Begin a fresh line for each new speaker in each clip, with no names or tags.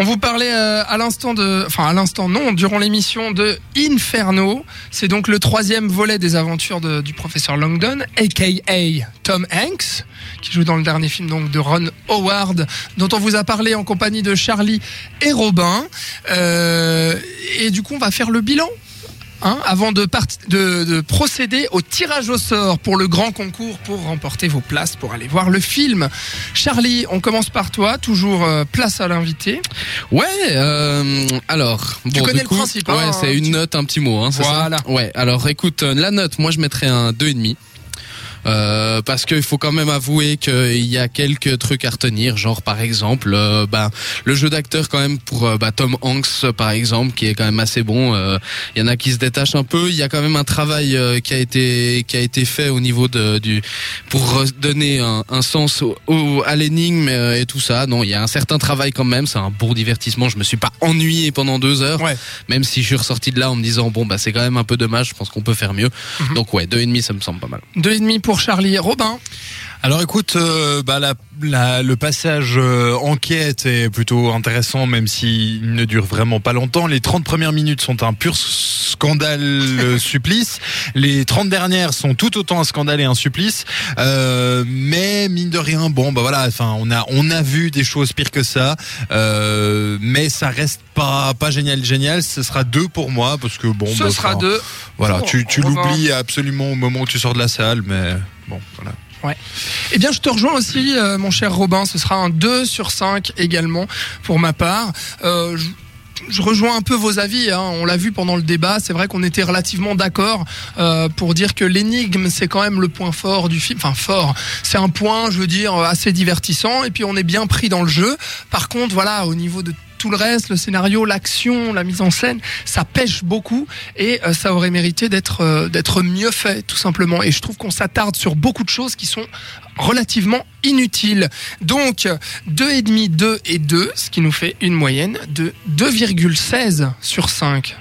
On vous parlait euh, à l'instant de, enfin à l'instant non, durant l'émission de Inferno. C'est donc le troisième volet des aventures de- du professeur Langdon, aka Tom Hanks, qui joue dans le dernier film donc de Ron Howard, dont on vous a parlé en compagnie de Charlie et Robin. Euh, et du coup, on va faire le bilan. Hein, avant de, part- de, de procéder au tirage au sort pour le grand concours pour remporter vos places pour aller voir le film. Charlie, on commence par toi, toujours euh, place à l'invité.
Ouais, euh, alors.
Tu
bon,
connais le
coup,
principe,
Ouais,
hein,
c'est une
tu-
note, un petit mot, hein, c'est ça
Voilà.
Ouais, alors écoute, euh, la note, moi je mettrais un 2,5. Euh, parce qu'il faut quand même avouer qu'il y a quelques trucs à retenir, genre par exemple, euh, ben, le jeu d'acteur quand même pour bah, Tom Hanks par exemple, qui est quand même assez bon. Euh, Il y en a qui se détachent un peu. Il y a quand même un travail euh, qui a été qui a été fait au niveau de du pour donner un, un sens au, au- à l'énigme et tout ça. Non, il y a un certain travail quand même. C'est un bon divertissement. Je me suis pas ennuyé pendant deux heures,
Ouais.
même si je suis ressorti de là en me disant bon bah c'est quand même un peu dommage. Je pense qu'on peut faire mieux.
Mhm.
Donc ouais, deux et demi, ça me semble pas mal.
Deux et demi pour Charlie. Robin,
Alors écoute, euh, bah, la, la- le passage euh, enquête est plutôt intéressant, même s'il ne dure vraiment pas longtemps. Les 30 premières minutes sont un pur scandale euh, supplice. Les 30 dernières sont tout autant un scandale et un supplice. Euh, mais mine de rien, bon bah voilà, enfin on a on a vu des choses pires que ça, euh, mais ça reste pas pas génial génial. Ce sera deux pour moi parce que bon,
ce
bah,
sera
enfin,
deux.
Voilà,
Bon,
tu, tu l'oublies absolument au moment où tu sors de la salle, mais bon voilà.
Eh bien, je te rejoins aussi, euh, mon cher Robin. Ce sera un 2 sur 5 également pour ma part. Euh, je... je rejoins un peu vos avis, hein. on l'a vu pendant le débat, c'est vrai qu'on était relativement d'accord euh, pour dire que l'énigme c'est quand même le point fort du film, enfin fort, c'est un point je veux dire assez divertissant et puis on est bien pris dans le jeu. Par contre voilà au niveau de tout le reste, le scénario, l'action, la mise en scène, ça pêche beaucoup et euh, ça aurait mérité d'être euh, d'être mieux fait tout simplement. Et je trouve qu'on s'attarde sur beaucoup de choses qui sont relativement inutiles. Donc 2,5, 2 et 2, ce qui nous fait une moyenne de 2,16 sur 5.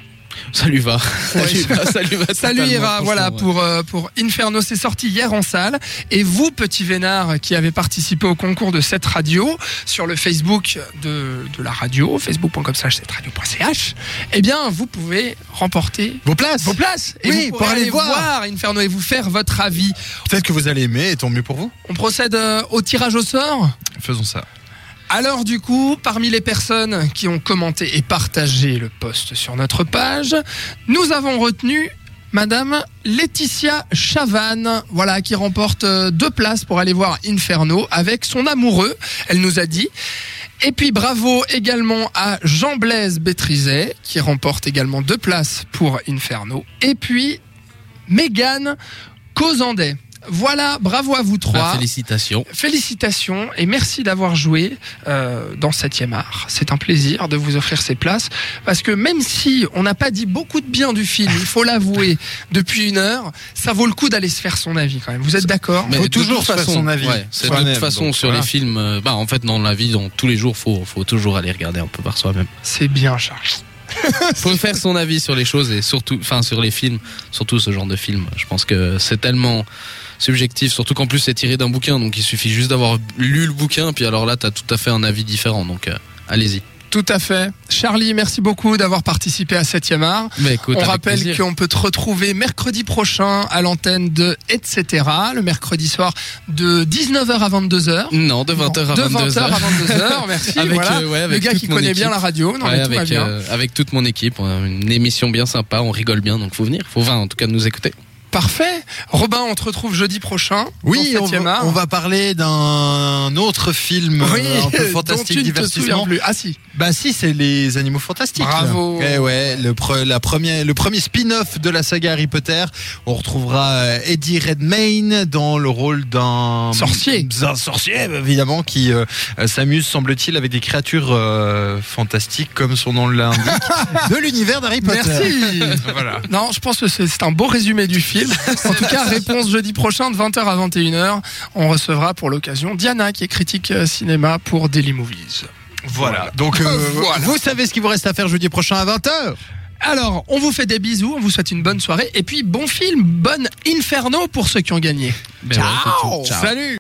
Ça lui va. Ça lui va. Ça lui va.
Ça lui ira, voilà,
ouais.
pour, euh, pour Inferno, c'est sorti hier en salle. Et vous, petit vénard, qui avez participé au concours de cette radio, sur le Facebook de, de la radio, facebook.com slash cette radio.ch, eh bien, vous pouvez remporter
Vos places
vos places. Et
Oui,
vous
pour aller
aller
voir.
voir Inferno et vous faire votre avis.
Peut-être que vous allez aimer, et tant mieux pour vous.
On procède euh, au tirage au sort?
Faisons ça.
Alors du coup, parmi les personnes qui ont commenté et partagé le post sur notre page, nous avons retenu Madame Laetitia Chavannes, voilà, qui remporte euh, deux places pour aller voir Inferno avec son amoureux, elle nous a dit. Et puis bravo également à Jean-Blaise Bétrizet, qui remporte également deux places pour Inferno. Et puis Mégane Causandet. Voilà, bravo à vous
Bah,
trois.
félicitations.
Félicitations et merci d'avoir joué euh, dans 7e art. C'est un plaisir de vous offrir ces places parce que même si on n'a pas dit beaucoup de bien du film, il faut l'avouer, depuis une heure, ça vaut le coup d'aller se faire son avis quand même. Vous êtes d'accord
Mais
Faut toujours se faire
façon,
son avis
ouais, c'est
sur
de toute façon
donc
sur
voilà.
les films. euh, Bah en fait dans la vie, dans tous les jours, faut faut toujours aller regarder un peu par soi-même.
C'est bien, Charles.
Faut faire son avis sur les choses et surtout, enfin sur les films, surtout ce genre de film. Je pense que c'est tellement subjectif, surtout qu'en plus c'est tiré d'un bouquin, donc il suffit juste d'avoir lu le bouquin, puis alors là t'as tout à fait un avis différent. Donc euh, allez-y.
Tout à fait. Charlie, merci beaucoup d'avoir participé à 7e art.
Mais écoute,
On rappelle qu'on peut te retrouver mercredi prochain à l'antenne de Etc. Le mercredi soir de 19h à 22h.
non de 20h à
de
22h.
20h à 22h, merci.
Avec,
voilà.
euh, ouais,
le
avec
gars
toute
qui connaît bien
équipe.
la radio, non,
Ouais,
mais tout va
avec,
bien.
euh, avec toute mon équipe, on a une émission bien sympa, on rigole bien, donc faut venir, faut enfin, en tout cas nous écouter.
Parfait. Robin, on te retrouve jeudi prochain.
Oui, on
7e
va,
art.
on va parler d'un autre film
Oui,
euh, un peu fantastique divertissement.
plus. Ah si.
Bah si, c'est les animaux fantastiques.
Bravo.
Eh ouais, le, pre- la première, le premier spin-off de la saga Harry Potter. On retrouvera euh, Eddie Redmayne dans le rôle d'un
Sorcier.
d'un sorcier évidemment qui euh, s'amuse, semble-t-il, avec des créatures euh, fantastiques comme son nom l'indique de l'univers d'Harry Potter.
Merci.
Voilà.
Non, je pense que c'est un beau résumé du film. En tout cas, réponse jeudi prochain de 20h à 21h. On recevra pour l'occasion Diana, qui est critique euh, cinéma pour Daily Movies.
Voilà. Donc euh,
Voilà.
vous savez ce qu'il vous reste à faire jeudi prochain à 20h.
Alors, on vous fait des bisous, on vous souhaite une bonne soirée et puis bon film, bonne Inferno pour ceux qui ont gagné.
Ben ouais, tout.
Salut